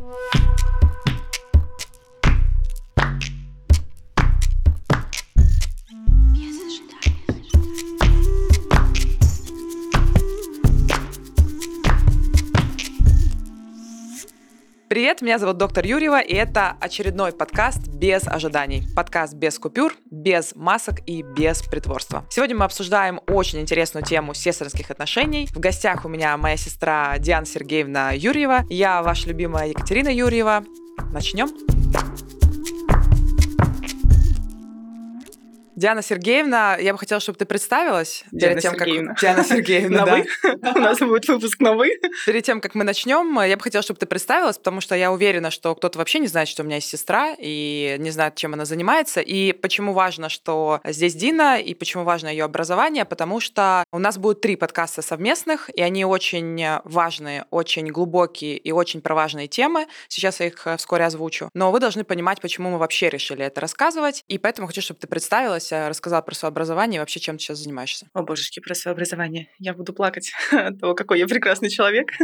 Yeah. Привет, меня зовут доктор Юрьева, и это очередной подкаст без ожиданий. Подкаст без купюр, без масок и без притворства. Сегодня мы обсуждаем очень интересную тему сестринских отношений. В гостях у меня моя сестра Диана Сергеевна Юрьева, я ваша любимая Екатерина Юрьева. Начнем. Диана Сергеевна, я бы хотела, чтобы ты представилась Диана перед тем, Сергеевна. как Диана Сергеевна, да. У нас будет выпуск на вы. Перед тем, как мы начнем, я бы хотела, чтобы ты представилась, потому что я уверена, что кто-то вообще не знает, что у меня есть сестра, и не знает, чем она занимается, и почему важно, что здесь Дина, и почему важно ее образование, потому что у нас будет три подкаста совместных, и они очень важные, очень глубокие и очень про важные темы. Сейчас я их вскоре озвучу. Но вы должны понимать, почему мы вообще решили это рассказывать, и поэтому хочу, чтобы ты представилась, рассказала про свое образование и вообще чем ты сейчас занимаешься. О, божечки, про свое образование. Я буду плакать от того, какой я прекрасный человек.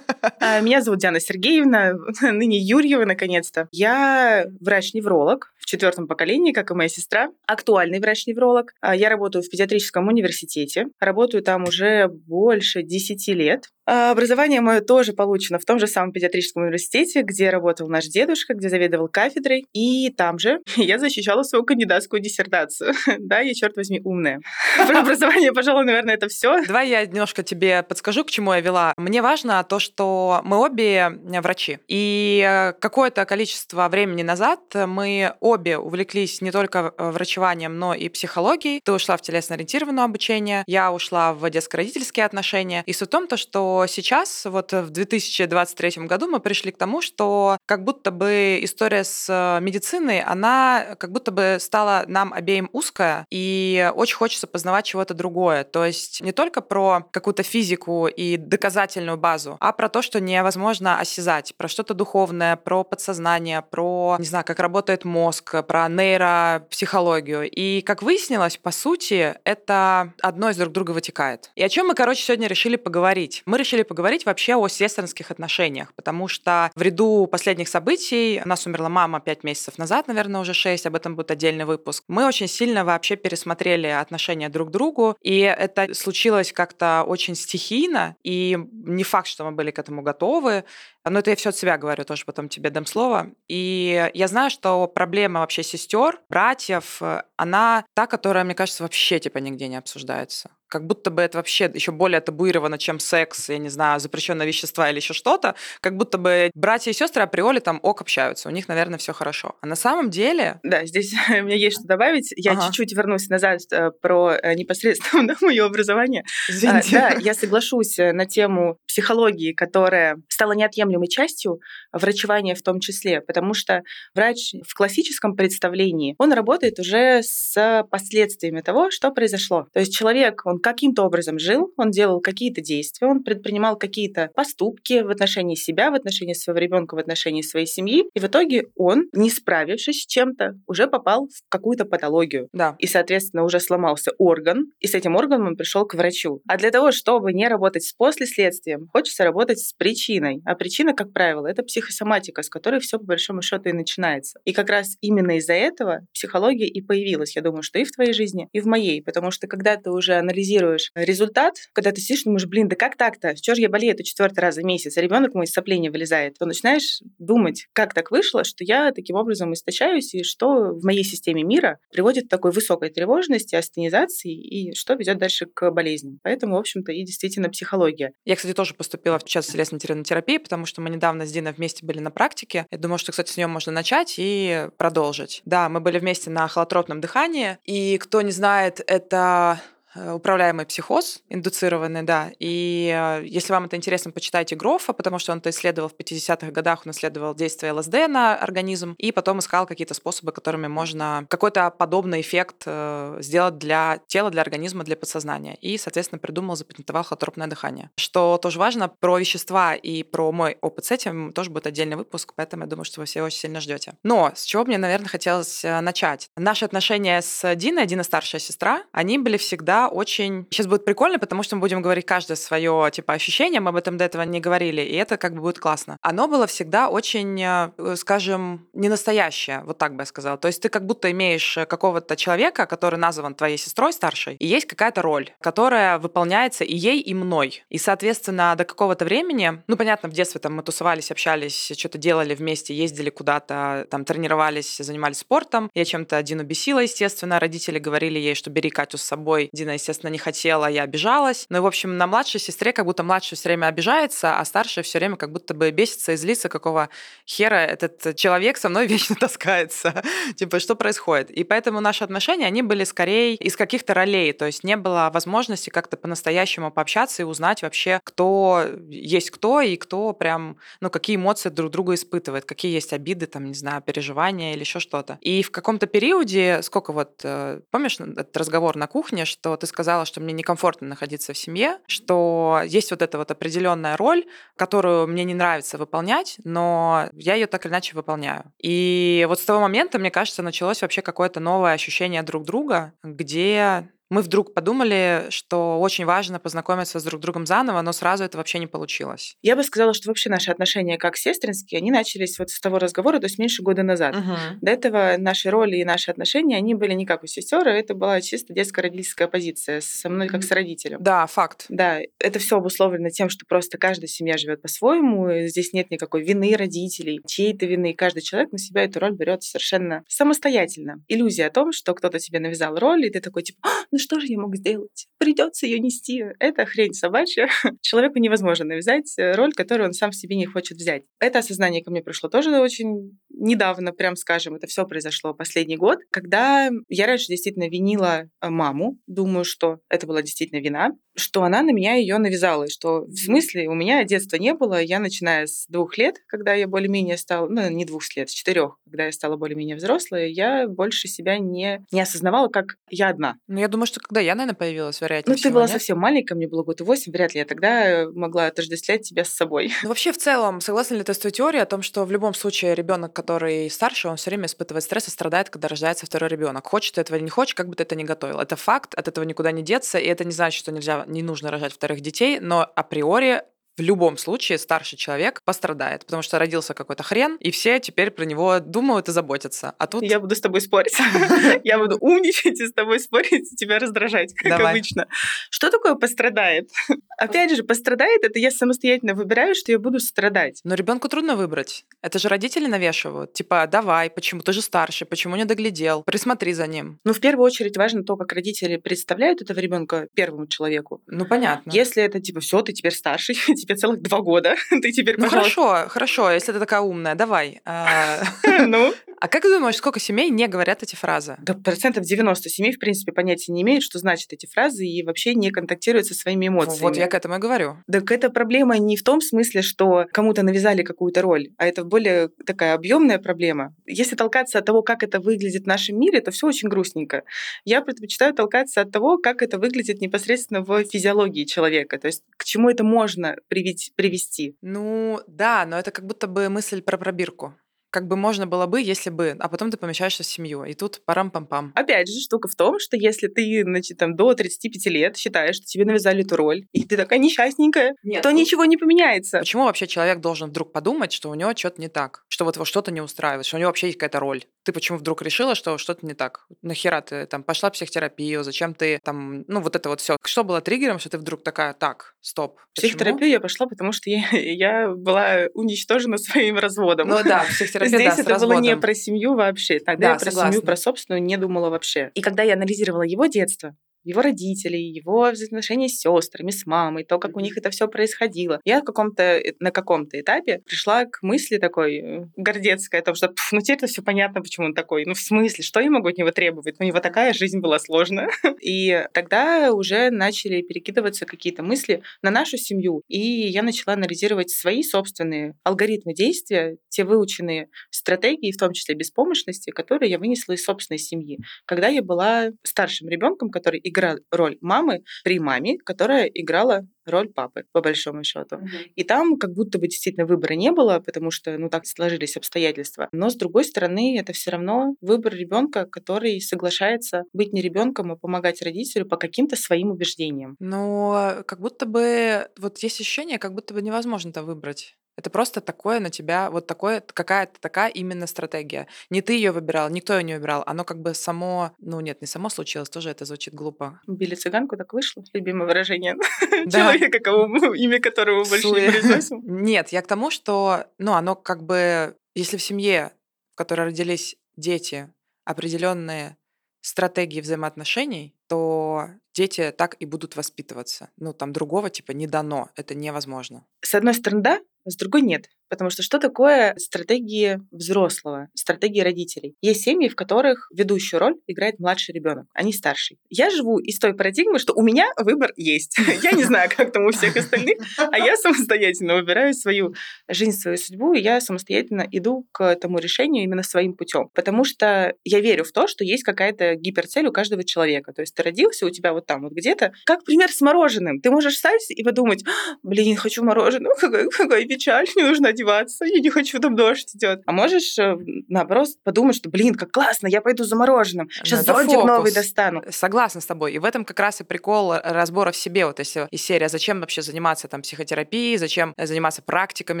А, Меня зовут Диана Сергеевна, ныне Юрьева, наконец-то. Я врач-невролог в четвертом поколении, как и моя сестра. Актуальный врач-невролог. А, Я работаю в педиатрическом университете. Работаю там уже больше 10 лет. А, Образование мое тоже получено в том же самом педиатрическом университете, где работал наш дедушка, где заведовал кафедрой. И там же я защищала свою кандидатскую диссертацию. Да, я, черт возьми, умная. Про образование, пожалуй, наверное, это все. Давай я немножко тебе подскажу, к чему я вела. Мне важно то, что мы обе врачи. И какое-то количество времени назад мы обе увлеклись не только врачеванием, но и психологией. Ты ушла в телесно-ориентированное обучение, я ушла в детско-родительские отношения. И в том, то, что сейчас, вот в 2023 году мы пришли к тому, что как будто бы история с медициной, она как будто бы стала нам обеим узкая, и очень хочется познавать чего-то другое. То есть не только про какую-то физику и доказательную базу, а про то, что невозможно осязать, про что-то духовное, про подсознание, про, не знаю, как работает мозг, про нейропсихологию. И, как выяснилось, по сути, это одно из друг друга вытекает. И о чем мы, короче, сегодня решили поговорить? Мы решили поговорить вообще о сестринских отношениях, потому что в ряду последних событий у нас умерла мама пять месяцев назад, наверное, уже шесть, об этом будет отдельный выпуск. Мы очень сильно вообще пересмотрели отношения друг к другу, и это случилось как-то очень стихийно, и не факт, что мы были к этому готовы, но это я все от себя говорю, тоже потом тебе дам слово. И я знаю, что проблема вообще сестер, братьев, она та, которая, мне кажется, вообще типа нигде не обсуждается как будто бы это вообще еще более табуировано, чем секс, я не знаю, запрещенные вещества или еще что-то, как будто бы братья и сестры априори там ок общаются, у них, наверное, все хорошо. А на самом деле... Да, здесь у меня есть что добавить. Я Ага. чуть-чуть вернусь назад э, про э, непосредственно мое образование. Извините. А, Да, я соглашусь э, на тему психологии, которая стала неотъемлемой частью врачевания в том числе, потому что врач в классическом представлении, он работает уже с последствиями того, что произошло. То есть человек, он каким-то образом жил, он делал какие-то действия, он предпринимал какие-то поступки в отношении себя, в отношении своего ребенка, в отношении своей семьи, и в итоге он, не справившись с чем-то, уже попал в какую-то патологию Да. и, соответственно, уже сломался орган, и с этим органом он пришел к врачу. А для того, чтобы не работать с послеследствием, хочется работать с причиной. А причина, как правило, это психосоматика, с которой все по большому счету и начинается. И как раз именно из-за этого психология и появилась, я думаю, что и в твоей жизни, и в моей. Потому что когда ты уже анализируешь результат, когда ты сидишь, думаешь, блин, да как так-то? Чего же я болею это четвертый раз за месяц, а ребенок мой из соплей не вылезает? То начинаешь думать, как так вышло, что я таким образом истощаюсь, и что в моей системе мира приводит к такой высокой тревожности, астенизации, и что ведет дальше к болезням. Поэтому, в общем-то, и действительно психология. Я, кстати, тоже поступила в час телесно терапии, потому что мы недавно с Диной вместе были на практике. Я думаю, что, кстати, с нее можно начать и продолжить. Да, мы были вместе на холотропном дыхании, и кто не знает, это управляемый психоз, индуцированный, да. И э, если вам это интересно, почитайте Грофа, потому что он это исследовал в 50-х годах, он исследовал действие ЛСД на организм, и потом искал какие-то способы, которыми можно какой-то подобный эффект э, сделать для тела, для организма, для подсознания. И, соответственно, придумал, запатентовал холотропное дыхание. Что тоже важно, про вещества и про мой опыт с этим тоже будет отдельный выпуск, поэтому я думаю, что вы все очень сильно ждете. Но с чего мне, наверное, хотелось э, начать? Наши отношения с Диной, Дина старшая сестра, они были всегда очень... Сейчас будет прикольно, потому что мы будем говорить каждое свое типа ощущение, мы об этом до этого не говорили, и это как бы будет классно. Оно было всегда очень, э, скажем, не настоящее, вот так бы я сказала. То есть ты как будто имеешь какого-то человека, который назван твоей сестрой старшей, и есть какая-то роль, которая выполняется и ей, и мной. И, соответственно, до какого-то времени, ну, понятно, в детстве там мы тусовались, общались, что-то делали вместе, ездили куда-то, там тренировались, занимались спортом. Я чем-то Дину бесила, естественно. Родители говорили ей, что бери Катю с собой. Дина, естественно, не хотела, я обижалась. Ну и, в общем, на младшей сестре как будто младшая все время обижается, а старшая все время как будто бы бесится и злится, какого хера этот человек со мной вечно таскается. типа, что происходит? И поэтому наши отношения, они были скорее из каких-то ролей, то есть не было возможности как-то по-настоящему пообщаться и узнать вообще, кто есть кто и кто прям, ну, какие эмоции друг друга испытывает, какие есть обиды, там, не знаю, переживания или еще что-то. И в каком-то периоде, сколько вот, э, помнишь этот разговор на кухне, что ты сказала, что мне некомфортно находиться в семье, что есть вот эта вот определенная роль, которую мне не нравится выполнять, но я ее так или иначе выполняю. И вот с того момента, мне кажется, началось вообще какое-то новое ощущение друг друга, где мы вдруг подумали, что очень важно познакомиться с друг другом заново, но сразу это вообще не получилось. Я бы сказала, что вообще наши отношения как сестринские, они начались вот с того разговора, то есть меньше года назад. Угу. До этого наши роли и наши отношения, они были не как у сестер, это была чисто детско-родительская позиция со мной как с родителем. Да, факт. Да, это все обусловлено тем, что просто каждая семья живет по-своему, здесь нет никакой вины родителей, чьей-то вины, каждый человек на себя эту роль берет совершенно самостоятельно. Иллюзия о том, что кто-то тебе навязал роль, и ты такой типа, «А, ну что же я мог сделать? Придется ее нести. Это хрень собачья. Человеку невозможно навязать э, роль, которую он сам в себе не хочет взять. Это осознание ко мне пришло тоже очень недавно, прям скажем. Это все произошло последний год, когда я раньше действительно винила э, маму. Думаю, что это была действительно вина, что она на меня ее навязала. И что в смысле у меня детства не было. Я начиная с двух лет, когда я более-менее стала, ну не двух лет, с четырех, когда я стала более-менее взрослой, я больше себя не, не осознавала, как я одна. Ну, я думаю, что когда я, наверное, появилась, вероятнее Ну, ты была нет? совсем маленькая, мне было год и восемь, вряд ли я тогда могла отождествлять тебя с собой. Ну, вообще, в целом, согласна ли ты с той теорией о том, что в любом случае ребенок, который старше, он все время испытывает стресс и страдает, когда рождается второй ребенок. Хочет этого или не хочешь, как бы ты это ни готовил. Это факт, от этого никуда не деться, и это не значит, что нельзя, не нужно рожать вторых детей, но априори в любом случае старший человек пострадает, потому что родился какой-то хрен, и все теперь про него думают и заботятся. А тут... Я буду с тобой спорить. Я буду умничать и с тобой спорить, и тебя раздражать, как обычно. Что такое пострадает? Опять же, пострадает это я самостоятельно выбираю, что я буду страдать. Но ребенку трудно выбрать. Это же родители навешивают. Типа, давай, почему ты же старший, почему не доглядел, присмотри за ним. Ну, в первую очередь важно то, как родители представляют этого ребенка первому человеку. Ну, понятно. Если это типа, все, ты теперь старший, тебе целых два года. Ты теперь, Ну хорошо, хорошо, если ты такая умная, давай. А, ну? А как ты думаешь, сколько семей не говорят эти фразы? Да процентов 90 семей, в принципе, понятия не имеют, что значат эти фразы, и вообще не контактируют со своими эмоциями. Вот я к этому и говорю. Так эта проблема не в том смысле, что кому-то навязали какую-то роль, а это более такая объемная проблема. Если толкаться от того, как это выглядит в нашем мире, то все очень грустненько. Я предпочитаю толкаться от того, как это выглядит непосредственно в физиологии человека, то есть к чему это можно привести. Ну да, но это как будто бы мысль про пробирку как бы можно было бы, если бы, а потом ты помещаешься в семью, и тут парам-пам-пам. Опять же, штука в том, что если ты, значит, там, до 35 лет считаешь, что тебе навязали эту роль, и ты такая несчастненькая, Нет, то ну... ничего не поменяется. Почему вообще человек должен вдруг подумать, что у него что-то не так, что вот его что-то не устраивает, что у него вообще есть какая-то роль? Ты почему вдруг решила, что что-то не так? Нахера ты там пошла психотерапию, зачем ты там, ну вот это вот все. Что было триггером, что ты вдруг такая, так, стоп. Психотерапию я пошла, потому что я, я была уничтожена своим разводом. Ну да, психотерапия Здесь да, это было не про семью вообще. Тогда да, я про согласна. семью, про собственную не думала вообще. И когда я анализировала его детство, его родителей, его взаимоотношения с сестрами, с мамой, то, как у них это все происходило. Я в каком-то, э, на каком-то этапе пришла к мысли такой э, гордецкой о том, что ну теперь это все понятно, почему он такой. Ну в смысле, что я могу от него требовать? Ну, у него такая жизнь была сложная. И тогда уже начали перекидываться какие-то мысли на нашу семью. И я начала анализировать свои собственные алгоритмы действия, те выученные стратегии, в том числе беспомощности, которые я вынесла из собственной семьи. Когда я была старшим ребенком, который играла роль мамы при маме, которая играла роль папы, по большому счету. Mm-hmm. И там как будто бы действительно выбора не было, потому что, ну, так сложились обстоятельства. Но, с другой стороны, это все равно выбор ребенка, который соглашается быть не ребенком, а помогать родителю по каким-то своим убеждениям. Но как будто бы, вот есть ощущение, как будто бы невозможно это выбрать. Это просто такое на тебя, вот такое, какая-то такая именно стратегия. Не ты ее выбирал, никто ее не выбирал. Оно как бы само, ну нет, не само случилось, тоже это звучит глупо. Били цыганку, так вышло. Любимое выражение человека, имя которого больше не произносим. Нет, я к тому, что, ну, оно как бы, если в семье, в которой родились дети, определенные стратегии взаимоотношений, то дети так и будут воспитываться. Ну, там другого типа не дано, это невозможно. С одной стороны, да, с другой нет. Потому что что такое стратегии взрослого, стратегии родителей? Есть семьи, в которых ведущую роль играет младший ребенок, а не старший. Я живу из той парадигмы, что у меня выбор есть. Я не знаю, как там у всех остальных, а я самостоятельно выбираю свою жизнь, свою судьбу, и я самостоятельно иду к тому решению именно своим путем. Потому что я верю в то, что есть какая-то гиперцель у каждого человека. То есть ты родился, у тебя вот там вот где-то, как пример с мороженым. Ты можешь встать и подумать, блин, хочу мороженое, какая, какая печаль, не нужно одеваться, я не хочу, там дождь идет. А можешь, э, наоборот, подумать, что, блин, как классно, я пойду за мороженым, сейчас Надо зонтик фокус. новый достану. Согласна с тобой. И в этом как раз и прикол разбора в себе, вот если из серии, зачем вообще заниматься там психотерапией, зачем заниматься практиками,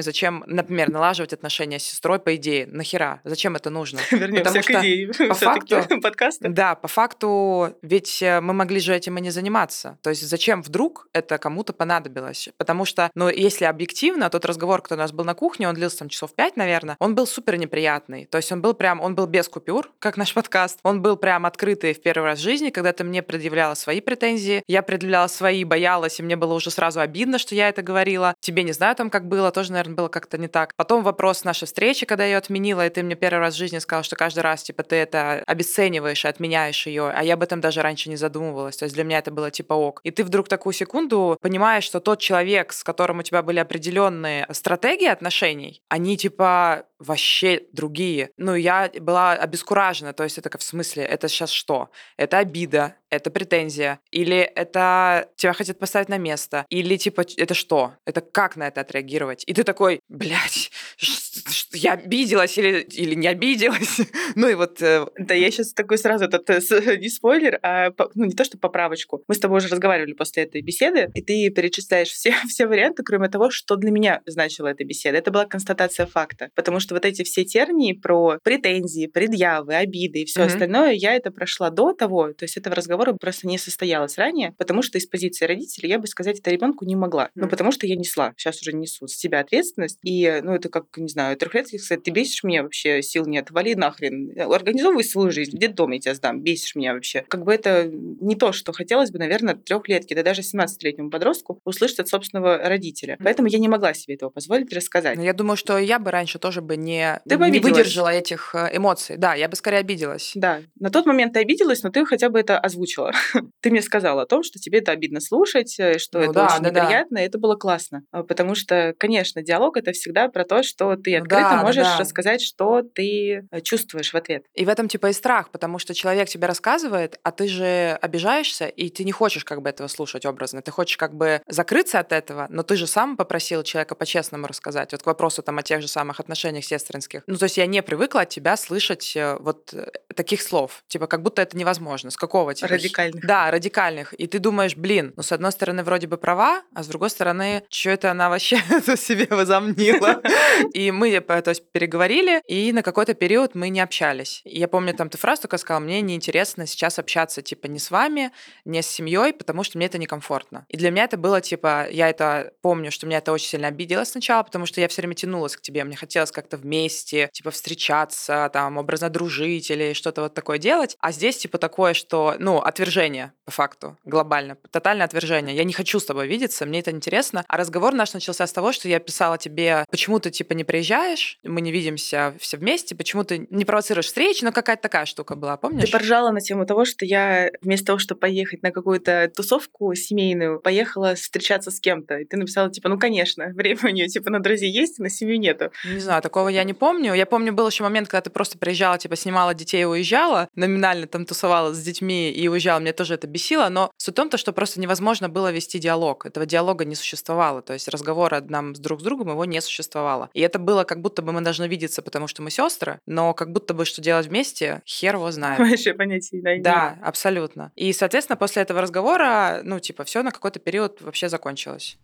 зачем, например, налаживать отношения с сестрой, по идее, нахера, зачем это нужно? Вернемся Потому к что идее по факту, подкаста. Да, по факту, ведь э, мы могли же этим и не заниматься. То есть зачем вдруг это кому-то понадобилось? Потому что, ну, если объективно, тот разговор, который у нас был на кухне, он длился там часов пять, наверное, он был супер неприятный. То есть он был прям, он был без купюр, как наш подкаст. Он был прям открытый в первый раз в жизни, когда ты мне предъявляла свои претензии, я предъявляла свои, боялась, и мне было уже сразу обидно, что я это говорила. Тебе не знаю там, как было, тоже, наверное, было как-то не так. Потом вопрос нашей встречи, когда я ее отменила, и ты мне первый раз в жизни сказала, что каждый раз, типа, ты это обесцениваешь и отменяешь ее, а я об этом даже раньше не задумывалась. То есть для меня это было типа ок. И ты вдруг такую секунду понимаешь, что тот человек, с которым у тебя были определенные стратегии отношений, отношений, они типа вообще другие. Ну, я была обескуражена, то есть это в смысле, это сейчас что? Это обида, это претензия, или это тебя хотят поставить на место, или типа это что? Это как на это отреагировать? И ты такой, блядь, я обиделась или, или не обиделась? ну и вот... Э, да, я сейчас такой сразу, этот, э, не спойлер, а ну не то, что поправочку. Мы с тобой уже разговаривали после этой беседы, и ты перечисляешь все, все варианты, кроме того, что для меня значила эта беседа. Это была констатация факта. Потому что вот эти все тернии про претензии, предъявы, обиды и все mm-hmm. остальное, я это прошла до того, то есть этого разговора просто не состоялось ранее, потому что из позиции родителей я бы сказать это ребенку не могла. Mm-hmm. Ну, потому что я несла, сейчас уже несу с себя ответственность. И, ну, это как, не знаю, трехлетки сказать, ты бесишь меня вообще, сил нет, вали нахрен, организовывай свою жизнь, где дом я тебя сдам, бесишь меня вообще. Как бы это не то, что хотелось бы, наверное, трехлетки, да даже 17-летнему подростку услышать от собственного родителя. Поэтому я не могла себе этого позволить рассказать. Но я думаю, что я бы раньше тоже бы не, ты бы не выдержала этих э, эмоций. Да, я бы скорее обиделась. Да, на тот момент ты обиделась, но ты хотя бы это озвучила. ты мне сказала о том, что тебе это обидно слушать, э, что ну, это да, очень да, неприятно, да. и это было классно. А, потому что, конечно, диалог это всегда про то, что ты ну открыто да, можешь да, да. рассказать, что ты э, чувствуешь в ответ. И в этом типа и страх, потому что человек тебе рассказывает, а ты же обижаешься, и ты не хочешь как бы этого слушать образно. Ты хочешь как бы закрыться от этого, но ты же сам попросил человека по-честному рассказать. Вот к вопросу там о тех же самых отношениях сестринских. Ну, то есть я не привыкла от тебя слышать э, вот э, таких слов. Типа, как будто это невозможно. С какого типа? Радикальных. Да, радикальных. И ты думаешь, блин, ну, с одной стороны, вроде бы права, а с другой стороны, что это она вообще себе возомнила? И мы, то есть, переговорили, и на какой-то период мы не общались. И я помню, там ты фразу только сказала, мне неинтересно сейчас общаться, типа, не с вами, не с семьей, потому что мне это некомфортно. И для меня это было, типа, я это помню, что меня это очень сильно обидело сначала, потому что я все время тянулась к тебе, мне хотелось как-то вместе, типа, встречаться, там, образно дружить или что-то вот такое делать. А здесь, типа, такое, что, ну, отвержение, по факту, глобально. Тотальное отвержение. Я не хочу с тобой видеться, мне это интересно. А разговор наш начался с того, что я писала тебе, почему ты, типа, не приезжаешь, мы не видимся все вместе, почему ты не провоцируешь встречи, но какая-то такая штука была, помнишь? Ты поржала на тему того, что я вместо того, чтобы поехать на какую-то тусовку семейную, поехала встречаться с кем-то. И ты написала, типа, ну, конечно, время у нее, типа, на друзей есть, на семью нету. Не знаю, такого такого я не помню. Я помню, был еще момент, когда ты просто приезжала, типа, снимала детей и уезжала, номинально там тусовалась с детьми и уезжала. Мне тоже это бесило, но суть в том, то, что просто невозможно было вести диалог. Этого диалога не существовало. То есть разговора нам с друг с другом его не существовало. И это было как будто бы мы должны видеться, потому что мы сестры, но как будто бы что делать вместе, хер его знает. Вообще понятия да, да, абсолютно. И, соответственно, после этого разговора, ну, типа, все на какой-то период вообще закончилось.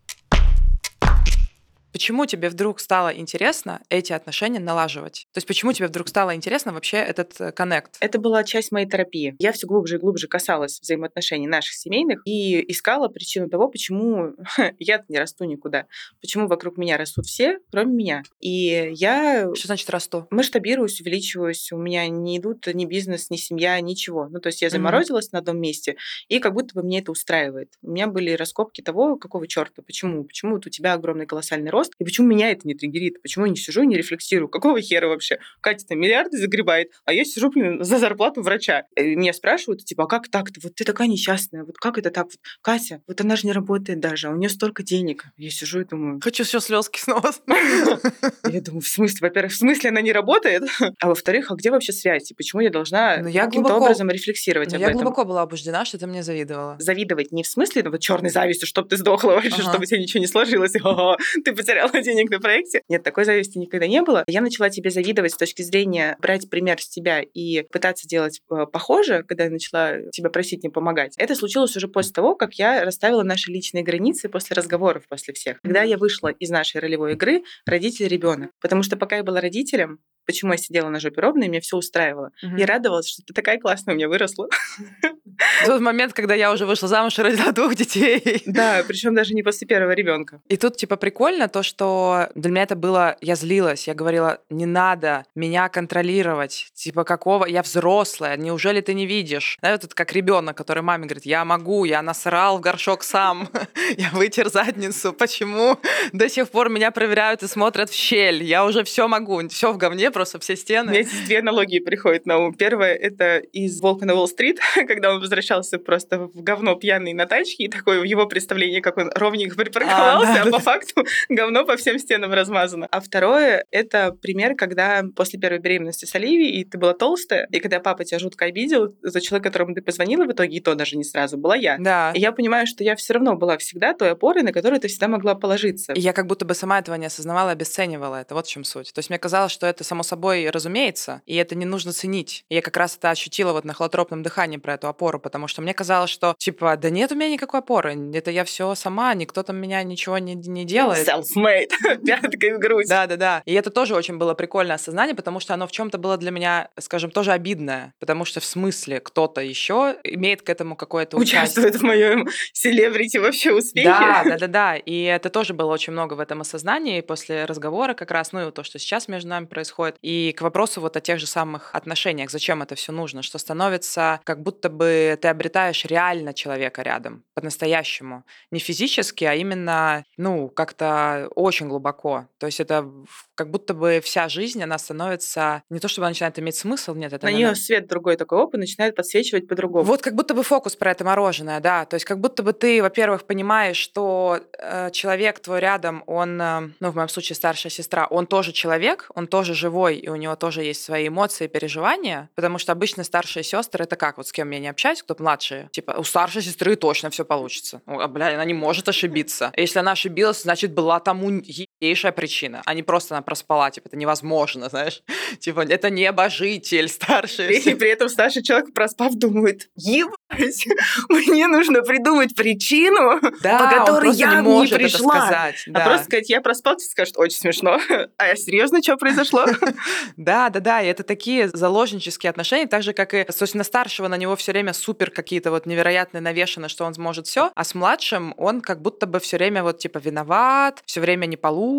Почему тебе вдруг стало интересно эти отношения налаживать? То есть почему тебе вдруг стало интересно вообще этот э, коннект? Это была часть моей терапии. Я все глубже и глубже касалась взаимоотношений наших семейных и искала причину того, почему я не расту никуда. Почему вокруг меня растут все, кроме меня. И я... Что значит расту? Масштабируюсь, увеличиваюсь. У меня не идут ни бизнес, ни семья, ничего. Ну, то есть я заморозилась mm-hmm. на одном месте, и как будто бы мне это устраивает. У меня были раскопки того, какого черта, почему, почему вот у тебя огромный колоссальный рост, рост, и почему меня это не триггерит, почему я не сижу и не рефлексирую, какого хера вообще? Катя там миллиарды загребает, а я сижу, блин, за зарплату врача. И меня спрашивают, типа, а как так-то? Вот ты такая несчастная, вот как это так? Вот, Катя, вот она же не работает даже, а у нее столько денег. Я сижу и думаю... Хочу все слезки снова. Я думаю, в смысле? Во-первых, в смысле она не работает? А во-вторых, а где вообще связь? И почему я должна ну, каким-то образом рефлексировать об этом? Я глубоко была убеждена, что ты мне завидовала. Завидовать не в смысле ну, вот черной завистью, чтобы ты сдохла вообще, чтобы тебе ничего не сложилось. Ты потеряла денег на проекте. Нет, такой зависти никогда не было. Я начала тебе завидовать с точки зрения брать пример с тебя и пытаться делать э, похоже, когда я начала тебя просить мне помогать. Это случилось уже после того, как я расставила наши личные границы после разговоров после всех. Когда я вышла из нашей ролевой игры родитель-ребенок. Потому что пока я была родителем, почему я сидела на жопе ровно, и мне все устраивало. Угу. Я радовалась, что ты такая классная у меня выросла. Тот момент, когда я уже вышла замуж и родила двух детей. Да, причем даже не после первого ребенка. И тут, типа, прикольно то, что для меня это было... Я злилась, я говорила, не надо меня контролировать. Типа, какого... Я взрослая, неужели ты не видишь? Знаешь, вот это как ребенок, который маме говорит, я могу, я насрал в горшок сам, я вытер задницу. Почему до сих пор меня проверяют и смотрят в щель? Я уже все могу, все в говне, просто все стены. У меня здесь две аналогии приходят на ум. Первая — это из «Волка на Уолл-стрит», когда он возвращался просто в говно пьяный на тачке, и такое в его представлении, как он ровненько припарковался, а, да, а по факту говно по всем стенам размазано. А второе — это пример, когда после первой беременности с Оливией, и ты была толстая, и когда папа тебя жутко обидел, за человек, которому ты позвонила в итоге, и то даже не сразу, была я. Да. И я понимаю, что я все равно была всегда той опорой, на которую ты всегда могла положиться. И я как будто бы сама этого не осознавала, обесценивала это. Вот в чем суть. То есть мне казалось, что это само собой разумеется, и это не нужно ценить. И я как раз это ощутила вот на холотропном дыхании про эту опору, потому что мне казалось, что типа, да нет у меня никакой опоры, это я все сама, никто там меня ничего не, не делает. Self-made, пяткой в грудь. Да, да, да. И это тоже очень было прикольное осознание, потому что оно в чем-то было для меня, скажем, тоже обидное, потому что в смысле кто-то еще имеет к этому какое-то Участвует в моем селебрити вообще успехе. Да, да, да, да. И это тоже было очень много в этом осознании после разговора как раз, ну и то, что сейчас между нами происходит. И к вопросу вот о тех же самых отношениях, зачем это все нужно, что становится как будто бы ты обретаешь реально человека рядом, по-настоящему. Не физически, а именно, ну, как-то очень глубоко. То есть это как будто бы вся жизнь, она становится не то, чтобы она начинает иметь смысл, нет, это... На нее свет другой такой опыт начинает подсвечивать по-другому. Вот как будто бы фокус про это мороженое, да. То есть как будто бы ты, во-первых, понимаешь, что э, человек твой рядом, он, э, ну, в моем случае старшая сестра, он тоже человек, он тоже живой, и у него тоже есть свои эмоции, переживания, потому что обычно старшие сестры это как, вот с кем я не общаюсь, кто младшие, типа у старшей сестры точно все получится. Ну, а, бля, она не может ошибиться. Если она ошибилась, значит, была тому ейшая причина, а не просто она проспала, типа, это невозможно, знаешь. Типа, это небожитель старший. И при этом старший человек, проспав, думает, ебать, мне нужно придумать причину, да, по которой я не, не пришла. сказать, а да. А просто сказать, я проспал, ты скажешь, очень смешно. А я серьезно, что произошло? Да, да, да, и это такие заложнические отношения, так же, как и, собственно, старшего на него все время супер какие-то вот невероятные навешаны, что он сможет все, а с младшим он как будто бы все время вот типа виноват, все время не получится,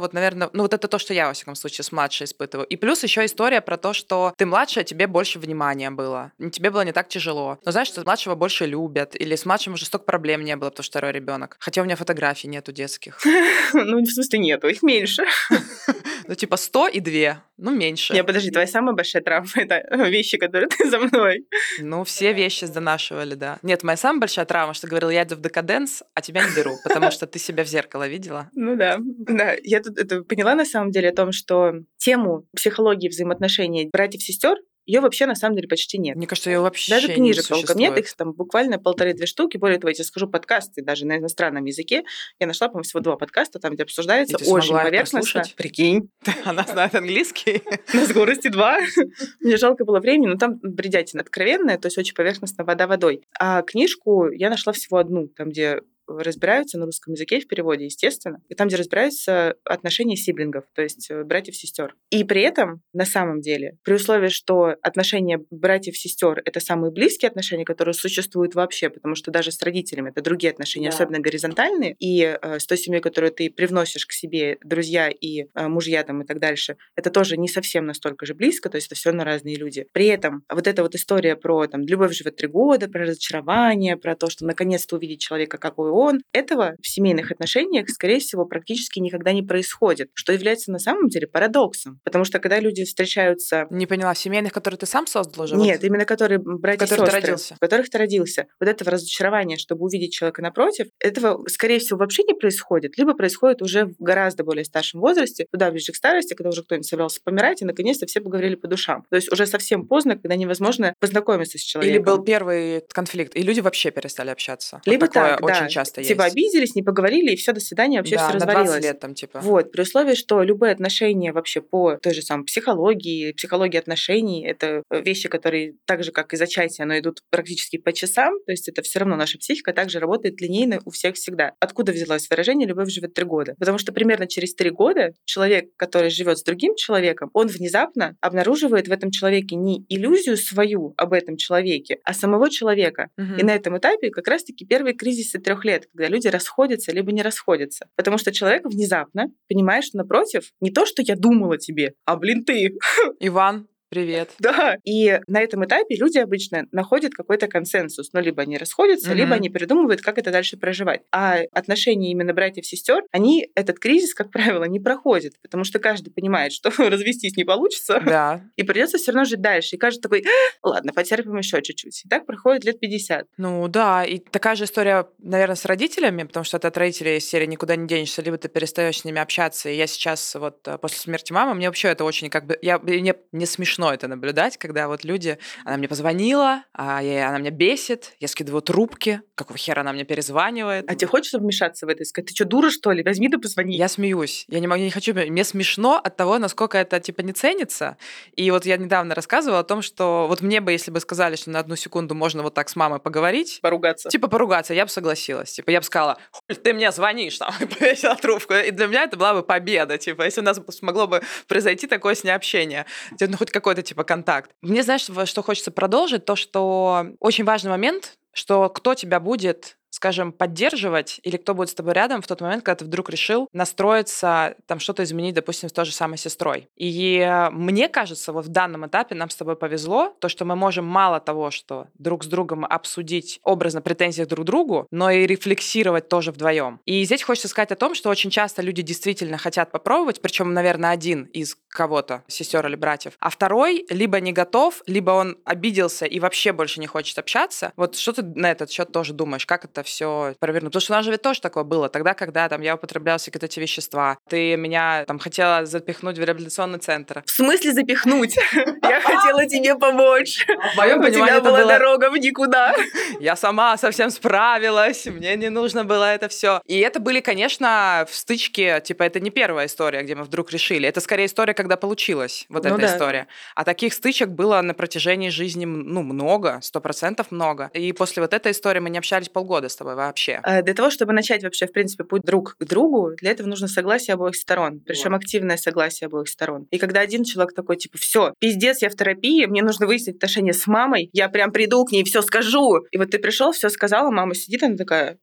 вот, наверное, ну вот это то, что я, во всяком случае, с младшей испытываю. И плюс еще история про то, что ты младшая, тебе больше внимания было, тебе было не так тяжело. Но знаешь, что младшего больше любят, или с младшим уже столько проблем не было, потому что второй ребенок. Хотя у меня фотографий нету детских. Ну, в смысле, нету, их меньше. Ну, типа 100 и 2, ну, меньше. Не, подожди, твоя самая большая травма — это вещи, которые ты за мной. Ну, все вещи сдонашивали, да. Нет, моя самая большая травма, что говорил, я иду в декаденс, а тебя не беру, потому что ты себя в зеркало видела. Ну да, да. Я тут это поняла на самом деле о том, что тему психологии взаимоотношений братьев-сестер ее вообще на самом деле почти нет. Мне кажется, ее вообще Даже не книжек толком существует. нет, их там буквально полторы-две штуки. Более того, я тебе скажу, подкасты даже на иностранном языке. Я нашла, по-моему, всего два подкаста, там, где обсуждается И ты очень поверхностно. Прикинь, Она знает английский. на скорости два. Мне жалко было времени, но там бредятина откровенная, то есть очень поверхностно вода водой. А книжку я нашла всего одну, там, где разбираются на русском языке в переводе, естественно, и там, где разбираются отношения сиблингов, то есть э, братьев-сестер. И при этом, на самом деле, при условии, что отношения братьев-сестер это самые близкие отношения, которые существуют вообще, потому что даже с родителями это другие отношения, Да. особенно горизонтальные, и э, с той семьей, которую ты привносишь к себе, друзья и э, мужья там и так дальше, это тоже не совсем настолько же близко, то есть это все равно разные люди. При этом вот эта вот история про там любовь живет три года, про разочарование, про то, что наконец-то увидеть человека, какой он, этого в семейных отношениях, скорее всего, практически никогда не происходит, что является на самом деле парадоксом. Потому что когда люди встречаются Не поняла, семейных, которые ты сам создал уже? нет, Вот именно которые братья которых ты сестры, родился. в которых ты родился. Вот этого разочарования, чтобы увидеть человека напротив, этого, скорее всего, вообще не происходит, либо происходит уже в гораздо более старшем возрасте, туда ближе к старости, когда уже кто-нибудь собрался помирать, и наконец-то все поговорили по душам. То есть уже совсем поздно, когда невозможно познакомиться с человеком. Или был первый конфликт, и люди вообще перестали общаться. Вот Либо такое так, очень да. часто Типа есть. обиделись, не поговорили, и все, до свидания, вообще да, все на 20 развалилось. лет там, типа. Вот, при условии, что любые отношения вообще по той же самой психологии, психологии отношений, это вещи, которые так же, как и зачатие, но идут практически по часам, то есть это все равно наша психика также работает линейно у всех всегда. Откуда взялось выражение «любовь живет три года»? Потому что примерно через три года человек, который живет с другим человеком, он внезапно обнаруживает в этом человеке не иллюзию свою об этом человеке, а самого человека. Мгм. И на этом этапе как раз-таки первые кризисы трех лет, когда люди расходятся либо не расходятся. Потому что человек внезапно понимает, что напротив не то, что я думала тебе, а блин ты. Иван, привет. Да. И на этом этапе люди обычно находят какой-то консенсус. Ну, либо они расходятся, либо Мгм. они придумывают, как это дальше проживать. А отношения именно братьев-сестер, они этот кризис, как правило, не проходят, потому что каждый понимает, что развестись не получится, Да. и придется все равно жить дальше. И каждый такой, «А, ладно, потерпим еще чуть-чуть. И так проходит лет 50. Ну да, и такая же история, наверное, с родителями, потому что ты от родителей серии никуда не денешься, либо ты перестаешь с ними общаться. И я сейчас вот э, после смерти мамы, мне вообще это очень как бы... Я, мне не смешно это наблюдать, когда вот люди... Она мне позвонила, а я, она меня бесит, я скидываю трубки, какого хера она мне перезванивает. А тебе хочется вмешаться в это и сказать, ты что, дура, что ли? Возьми да позвони. Я смеюсь. Я не, могу, я не хочу... Мне смешно от того, насколько это, типа, не ценится. И вот я недавно рассказывала о том, что вот мне бы, если бы сказали, что на одну секунду можно вот так с мамой поговорить, Поругаться. Типа поругаться, я бы согласилась. Типа я бы сказала, хуй ты мне звонишь, там, и повесила трубку. И для меня это была бы победа, типа, если у нас смогло бы произойти такое с ней общение. Ну, хоть какой-то, типа, контакт. Мне, знаешь, что хочется продолжить, то, что очень важный момент, что кто тебя будет скажем, поддерживать, или кто будет с тобой рядом в тот момент, когда ты вдруг решил настроиться, там что-то изменить, допустим, с той же самой сестрой. И э, мне кажется, вот в данном этапе нам с тобой повезло, то, что мы можем мало того, что друг с другом обсудить образно претензии друг к другу, но и рефлексировать тоже вдвоем. И здесь хочется сказать о том, что очень часто люди действительно хотят попробовать, причем, наверное, один из кого-то, сестер или братьев, а второй либо не готов, либо он обиделся и вообще больше не хочет общаться. Вот что ты на этот счет тоже думаешь? Как это все провернуть? Потому что у нас же ведь тоже такое было. Тогда, когда там я употребляла всякие эти вещества, ты меня там хотела запихнуть в реабилитационный центр. В смысле запихнуть? Я хотела тебе помочь. В моем У понимании это была дорога в никуда. Я сама совсем справилась, мне не нужно было это все. И это были, конечно, в стычке, типа, это не первая история, где мы вдруг решили. Это скорее история, когда получилось, вот Ну эта да. история. А таких стычек было на протяжении жизни, ну, много, сто процентов много. И после вот этой истории мы не общались полгода с тобой вообще. А, Для того, чтобы начать вообще, в принципе, путь друг к другу, для этого нужно согласие обоих сторон. Причем активное согласие обоих сторон. И когда один человек такой, типа, все, пиздец, я в терапии, мне нужно выяснить отношения с мамой, я прям приду к ней, все скажу. И вот ты пришел, все сказала, мама сидит, она такая,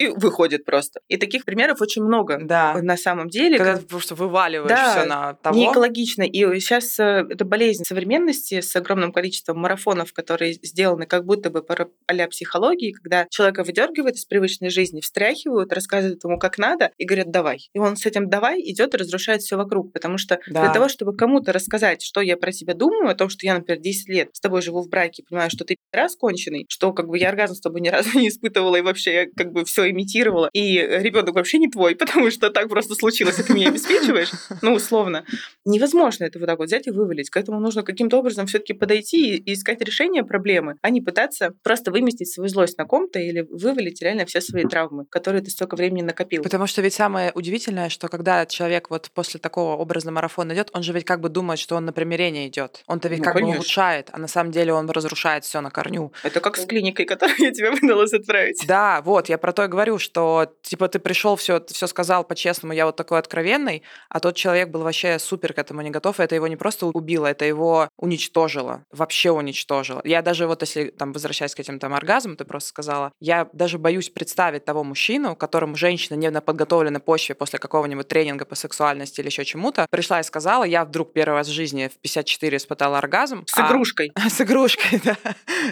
и выходит просто. И таких примеров очень много Да. на самом деле. Когда как- ты просто вываливаешь Да, все на того. не экологично. И сейчас это болезнь современности с огромным количеством марафонов, которые сделаны как будто бы по а психологии, когда человека выдергивают из привычной жизни, встряхивают, рассказывают ему, как надо, и говорят, давай. И он с этим давай идет и разрушает все вокруг. Потому что Да. для того, чтобы кому-то рассказать, что я про тебя думаю, о том, что я, например, 10 лет с тобой живу в браке, понимаю, что ты раз конченый, что как бы я оргазм с тобой ни разу не испытывала и вообще я как бы все имитировала, и ребенок вообще не твой, потому что так просто случилось, и ты меня обеспечиваешь, ну, условно. Невозможно это вот так вот взять и вывалить. К этому нужно каким-то образом все таки подойти и искать решение проблемы, а не пытаться просто выместить свою злость на ком-то или вывалить реально все свои травмы, которые ты столько времени накопил. Потому что ведь самое удивительное, что когда человек вот после такого образа марафона идет, он же ведь как бы думает, что он на примирение идет. Он-то ведь Ну, как бы конечно. улучшает, а на самом деле он разрушает все на корню. Это как с клиникой, которую я тебе выдалась отправить. Да, вот, я про то и говорю, что типа ты пришел, все, все сказал по-честному, я вот такой откровенный, а тот человек был вообще супер к этому не готов, и это его не просто убило, это его уничтожило, вообще уничтожило. Я даже вот если там возвращаясь к этим там оргазмам, ты просто сказала, я даже боюсь представить того мужчину, которому женщина не на подготовленной почве после какого-нибудь тренинга по сексуальности или еще чему-то пришла и сказала, я вдруг первый раз в жизни в 54 испытала оргазм. С а- игрушкой. С игрушкой, да.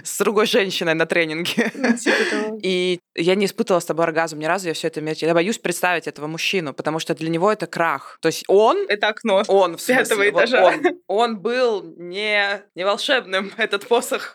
С другой женщиной на тренинге. Типа того. И я не испытывала с тобой оргазм ни разу, я все это мерила. Я боюсь представить этого мужчину, потому что для него это крах. То есть он, Это окно. он в Пятого смысле, вот этажа. он, он был не, не волшебным, этот посох.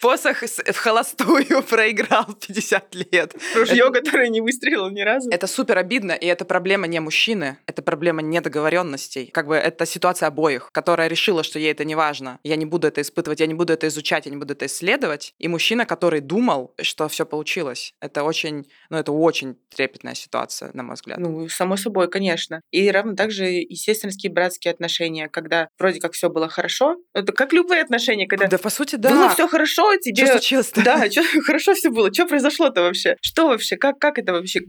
Посох в холостую проиграл 50 лет. Ружье, которое не выстрелило ни разу. Это супер обидно, и это проблема не мужчины, это проблема недоговоренностей. Как бы это ситуация обоих, которая решила, что ей это не важно. Я не буду это испытывать, я не буду это изучать, я не буду это исследовать. И мужчина, который думал, что все получилось. Это очень, ну это очень трепетная ситуация, на мой взгляд. Ну, само собой, конечно. И равно также естественские братские отношения, когда вроде как все было хорошо. Это как любые отношения, когда да, по сути, да. было все хорошо, тебе Что случилось-то? Да, чё, хорошо все было. Что произошло-то вообще? Что вообще? Как, как это вообще?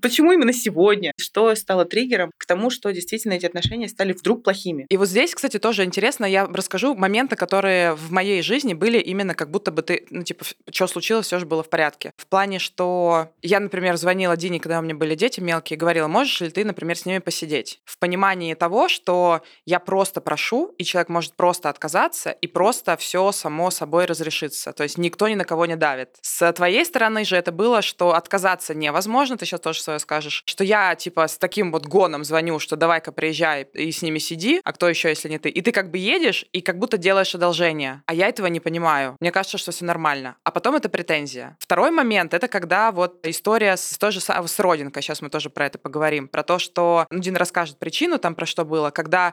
Почему именно сегодня? Что стало триггером к тому, что действительно эти отношения стали вдруг плохими? И вот здесь, кстати, тоже интересно, я расскажу моменты, которые в моей жизни были именно как будто бы ты, ну, типа, что случилось, все же было в порядке. В плане, что я, например, звонила Дине, когда у меня были дети мелкие, говорила, можешь ли ты, например, с ними посидеть? В понимании того, что я просто прошу, и человек может просто отказаться, и просто все само собой разрешится. То есть никто ни на кого не давит. С твоей стороны же это было, что отказаться невозможно, ты сейчас тоже свое скажешь, что я, типа, с таким вот гоном звоню, что давай-ка приезжай и с ними сиди, а кто еще, если не ты? И ты как бы едешь и как будто делаешь одолжение. А я этого не понимаю. Мне кажется, что все нормально. А потом это претензия. Второй момент — это когда вот история с той же с родинкой, сейчас мы тоже про это поговорим, про то, что ну, Дин расскажет причину там, про что было, когда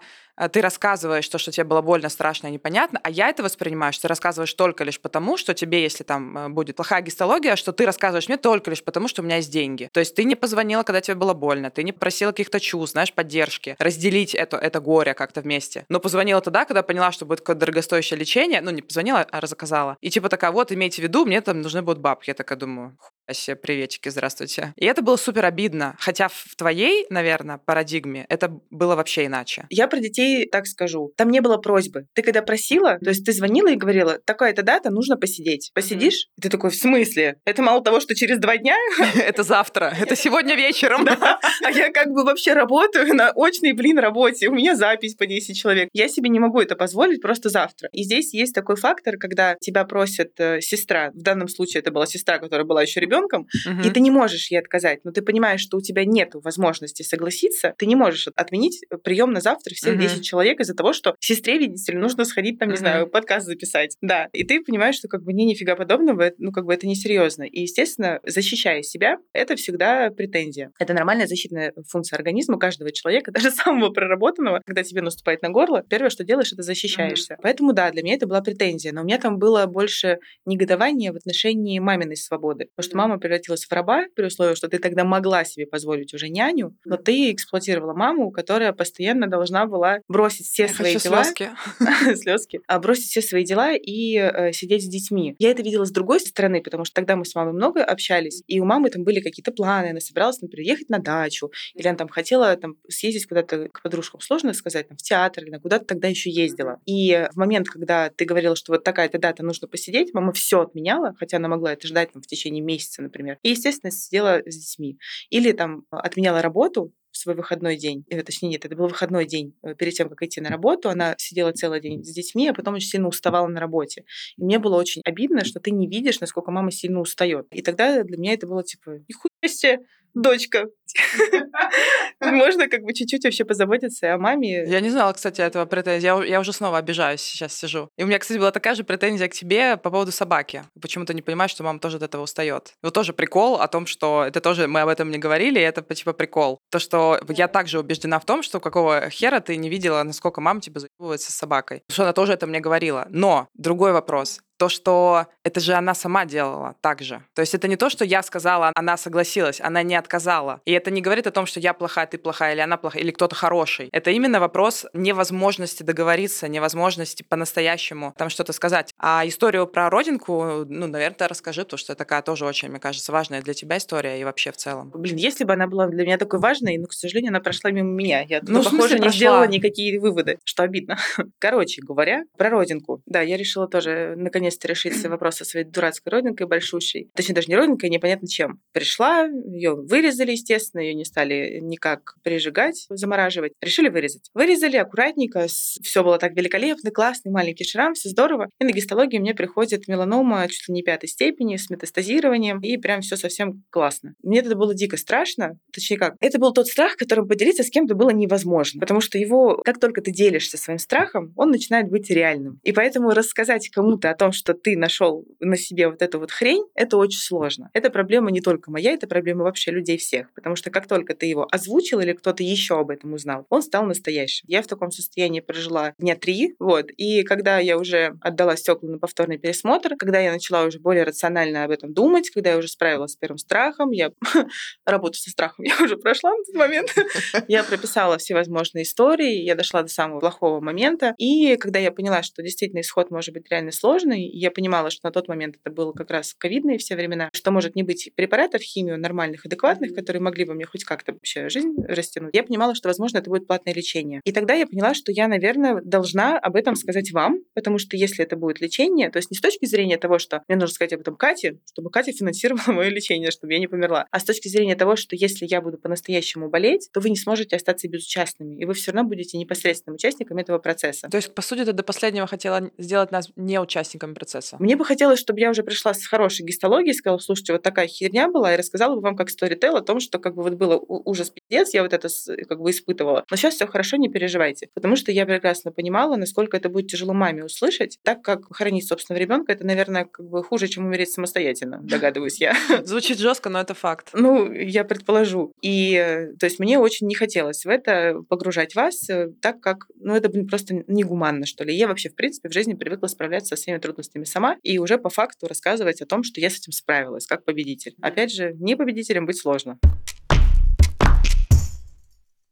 ты рассказываешь то, что тебе было больно, страшно и непонятно, а я это воспринимаю, что ты рассказываешь только лишь потому, что тебе, если там э, будет плохая гистология, что ты рассказываешь мне только лишь потому, что у меня есть деньги. То есть ты не позвонила, когда тебе было больно, ты не просила каких-то чувств, знаешь, поддержки, разделить это, это горе как-то вместе. Но позвонила тогда, когда поняла, что будет какое-то дорогостоящее лечение, ну, не позвонила, а заказала. И типа такая, вот, имейте в виду, мне там нужны будут бабки. Я такая думаю, «Хуя себе, приветики, здравствуйте. И это было супер обидно. Хотя в твоей, наверное, парадигме это было вообще иначе. Я про детей так скажу. Там не было просьбы. Ты когда просила, то есть ты звонила и говорила, такая-то дата, нужно посидеть. Посидишь? И ты такой, в смысле? Это мало того, что через два дня, Это завтра, это сегодня вечером. а я как бы вообще работаю на очной, блин, работе. У меня запись по 10 человек. Я себе не могу это позволить просто завтра. И здесь есть такой фактор, когда тебя просит э, сестра. В данном случае это была сестра, которая была еще ребенком, и ты не можешь ей отказать, но ты понимаешь, что у тебя нет возможности согласиться, ты не можешь от- отменить прием на завтра всех Мгм. 10 человек из-за того, что сестре, видите ли, нужно сходить там, не Мгм. знаю, подкаст записать. Да. И ты понимаешь, что как бы не нифига подобного, это, ну как бы это несерьезно. И, естественно, защищая себя, это всегда претензия. Это нормальная защитная функция организма каждого человека, даже самого проработанного, когда тебе наступает на горло, первое, что делаешь, это защищаешься. Поэтому, да, для меня это была претензия. Но у меня там было больше негодования в отношении маминой свободы. Потому что мама превратилась в раба, при условии, что ты тогда могла себе позволить уже няню, но ты эксплуатировала маму, которая постоянно должна была бросить все Я свои дела, слезки. слезки, а бросить все свои дела и э, сидеть с детьми. Я это видела с другой стороны, потому что тогда мы с мамой много общались, и у мамы там были какие-то планы, она собиралась, например, ехать на дачу, или она там хотела там съездить куда-то к подружкам, сложно сказать, там, в театр, или на куда-то тогда еще ездила. И в момент, когда ты говорила, что вот такая-то дата нужно посидеть, мама все отменяла, хотя она могла это ждать там, в течение месяца месяца, например. И, естественно, сидела с детьми. Или там отменяла работу, в свой выходной день, или, точнее нет, это был выходной день э, перед тем, как идти на работу, она сидела целый день с детьми, а потом очень сильно уставала на работе. И мне было очень обидно, что ты не видишь, насколько мама сильно устает. И тогда для меня это было типа, нихуя себе, дочка. Можно как бы чуть-чуть вообще позаботиться о маме. Я не знала, кстати, этого претензии. Я, я уже снова обижаюсь, сейчас сижу. И у меня, кстати, была такая же претензия к тебе по поводу собаки. Почему-то не понимаешь, что мама тоже от этого устает. Вот тоже прикол о том, что это тоже мы об этом не говорили, и это типа прикол. То, что я также убеждена в том, что какого хера ты не видела, насколько мама тебе заебывается с собакой. Потому что она тоже это мне говорила. Но другой вопрос то, что это же она сама делала так же. То есть это не то, что я сказала, она согласилась, она не отказала. И это не говорит о том, что я плохая, ты плохая, или она плохая, или кто-то хороший. Это именно вопрос невозможности договориться, невозможности по-настоящему там что-то сказать. А историю про родинку, ну, наверное, расскажи, потому что такая тоже очень, мне кажется, важная для тебя история и вообще в целом. Блин, если бы она была для меня такой важной, но, к сожалению, она прошла мимо меня. Я, ну, похоже, не прошла? сделала никакие выводы, что обидно. Короче говоря, про родинку. Да, я решила тоже наконец наконец-то решить вопрос со своей дурацкой родинкой большущей. Точнее, даже не родинкой, непонятно чем. Пришла, ее вырезали, естественно, ее не стали никак прижигать, замораживать. Решили вырезать. Вырезали аккуратненько, все было так великолепно, классный маленький шрам, все здорово. И на гистологию мне приходит меланома чуть ли не пятой степени с метастазированием, и прям все совсем классно. Мне это было дико страшно, точнее как, это был тот страх, которым поделиться с кем-то было невозможно, потому что его, как только ты делишься своим страхом, он начинает быть реальным. И поэтому рассказать кому-то о том, что ты нашел на себе вот эту вот хрень, это очень сложно. Это проблема не только моя, это проблема вообще людей всех. Потому что как только ты его озвучил или кто-то еще об этом узнал, он стал настоящим. Я в таком состоянии прожила дня три, вот. И когда я уже отдала стекла на повторный пересмотр, когда я начала уже более рационально об этом думать, когда я уже справилась с первым страхом, я работу со страхом я уже прошла на тот момент, я прописала всевозможные истории, я дошла до самого плохого момента. И когда я поняла, что действительно исход может быть реально сложный, я понимала, что на тот момент это было как раз ковидные все времена, что может не быть препаратов химию нормальных, адекватных, которые могли бы мне хоть как-то вообще жизнь растянуть. Я понимала, что, возможно, это будет платное лечение. И тогда я поняла, что я, наверное, должна об этом сказать вам, потому что если это будет лечение, то есть не с точки зрения того, что мне нужно сказать об этом Кате, чтобы Катя финансировала мое лечение, чтобы я не померла, а с точки зрения того, что если я буду по-настоящему болеть, то вы не сможете остаться безучастными, и вы все равно будете непосредственным участником этого процесса. То есть, по сути, ты до последнего хотела сделать нас не участниками процесса. Мне бы хотелось, чтобы я уже пришла с хорошей гистологией, сказала, слушайте, вот такая херня была, и рассказала бы вам как сторител о том, что как бы вот было ужас пиздец, я вот это как бы испытывала. Но сейчас все хорошо, не переживайте. Потому что я прекрасно понимала, насколько это будет тяжело маме услышать, так как хранить собственного ребенка, это, наверное, как бы хуже, чем умереть самостоятельно, догадываюсь я. Звучит жестко, но это факт. Ну, я предположу. И, э, то есть, мне очень не хотелось в это погружать вас, э, так как, ну, это, блин, просто негуманно, что ли. Я вообще, в принципе, в жизни привыкла справляться со всеми трудностями сама, и уже по факту рассказывать о том, что я с этим справилась как победитель. Опять же, не победителем быть сложно.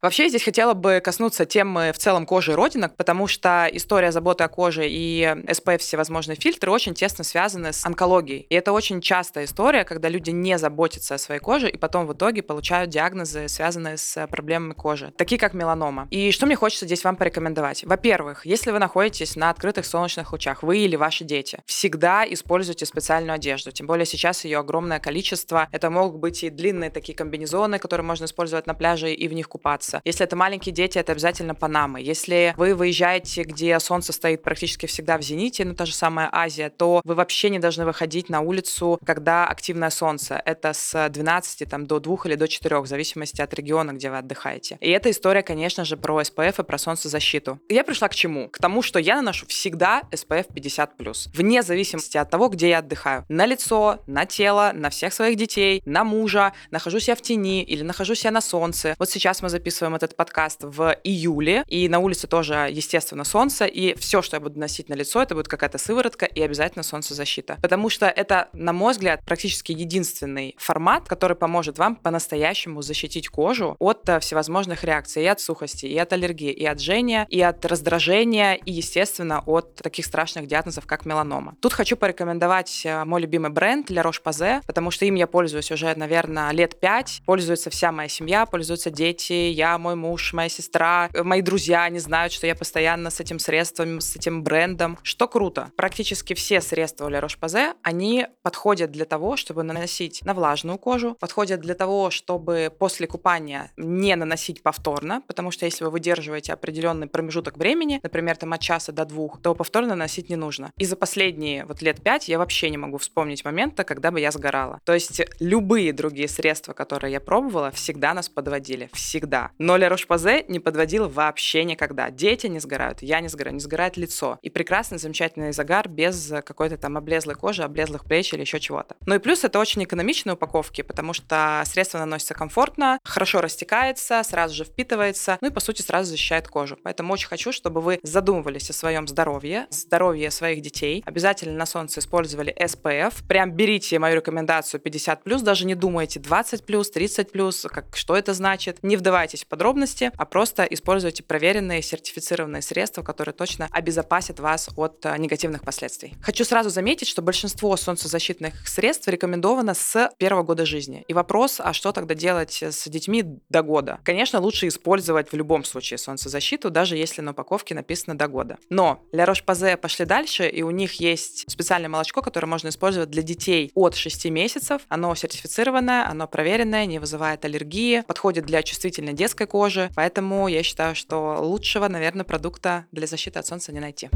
Вообще, здесь хотела бы коснуться темы в целом кожи и родинок, потому что история заботы о коже и SPF всевозможные фильтры очень тесно связаны с онкологией. И это очень частая история, когда люди не заботятся о своей коже и потом в итоге получают диагнозы, связанные с проблемами кожи, такие как меланома. И что мне хочется здесь вам порекомендовать? Во-первых, если вы находитесь на открытых солнечных лучах, вы или ваши дети, всегда используйте специальную одежду. Тем более сейчас ее огромное количество. Это могут быть и длинные такие комбинезоны, которые можно использовать на пляже и в них купаться солнца. Если это маленькие дети, это обязательно Панамы. Если вы выезжаете, где солнце стоит практически всегда в зените, ну та же самая Азия, то вы вообще не должны выходить на улицу, когда активное солнце. Это с 12 там, до 2 или до 4, в зависимости от региона, где вы отдыхаете. И эта история, конечно же, про SPF и про солнцезащиту. Я пришла к чему? К тому, что я наношу всегда SPF 50+, вне зависимости от того, где я отдыхаю. На лицо, на тело, на всех своих детей, на мужа, нахожусь я в тени или нахожусь я на солнце. Вот сейчас мы записываем записываем этот подкаст в июле, и на улице тоже, естественно, солнце, и все, что я буду носить на лицо, это будет какая-то сыворотка и обязательно солнцезащита. Потому что это, на мой взгляд, практически единственный формат, который поможет вам по-настоящему защитить кожу от э, всевозможных реакций, и от сухости, и от аллергии, и от жжения, и от раздражения, и, естественно, от таких страшных диагнозов, как меланома. Тут хочу порекомендовать э, мой любимый бренд для Roche-Posay, потому что им я пользуюсь уже, наверное, лет пять. Пользуется вся моя семья, пользуются дети, я мой муж, моя сестра, э, мои друзья, они знают, что я постоянно с этим средством, с этим брендом. Что круто. Практически все средства для Roche-Posay, они подходят для того, чтобы наносить на влажную кожу, подходят для того, чтобы после купания не наносить повторно, потому что если вы выдерживаете определенный промежуток времени, например, там от часа до двух, то повторно наносить не нужно. И за последние вот лет пять я вообще не могу вспомнить момента, когда бы я сгорала. То есть любые другие средства, которые я пробовала, всегда нас подводили. Всегда. Но Ля Рош-Позе не подводила вообще никогда. Дети не сгорают, я не сгораю, не сгорает лицо. И прекрасный, замечательный загар без какой-то там облезлой кожи, облезлых плеч или еще чего-то. Ну и плюс это очень экономичные упаковки, потому что средство наносится комфортно, хорошо растекается, сразу же впитывается, ну и по сути сразу защищает кожу. Поэтому очень хочу, чтобы вы задумывались о своем здоровье, здоровье своих детей. Обязательно на солнце использовали SPF. Прям берите мою рекомендацию 50+, даже не думайте 20+, 30+, как, что это значит. Не вдавайтесь подробности, а просто используйте проверенные, сертифицированные средства, которые точно обезопасят вас от э, негативных последствий. Хочу сразу заметить, что большинство солнцезащитных средств рекомендовано с первого года жизни. И вопрос, а что тогда делать с детьми до года? Конечно, лучше использовать в любом случае солнцезащиту, даже если на упаковке написано до года. Но для Roche-Posay пошли дальше, и у них есть специальное молочко, которое можно использовать для детей от 6 месяцев. Оно сертифицированное, оно проверенное, не вызывает аллергии, подходит для чувствительной детской кожи, поэтому я считаю, что лучшего, наверное, продукта для защиты от солнца не найти.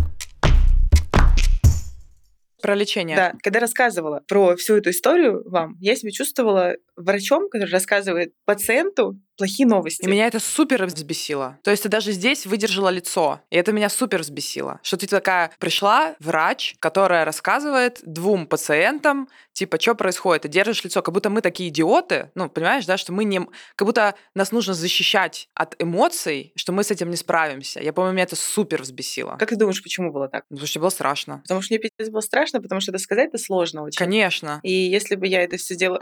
Про лечение. Да, когда рассказывала про всю эту историю вам, я себя чувствовала врачом, который рассказывает пациенту плохие новости. И меня это супер взбесило. То есть ты даже здесь выдержала лицо. И это меня супер взбесило. Что ты такая пришла, врач, которая рассказывает двум пациентам, типа, что происходит, ты держишь лицо, как будто мы такие идиоты, ну, понимаешь, да, что мы не... Как будто нас нужно защищать от эмоций, что мы с этим не справимся. Я, по-моему, меня это супер взбесило. Как ты думаешь, почему было так? Потому что было страшно. Потому что мне пиздец было страшно, потому что это сказать-то сложно очень. Конечно. И если бы я это все делала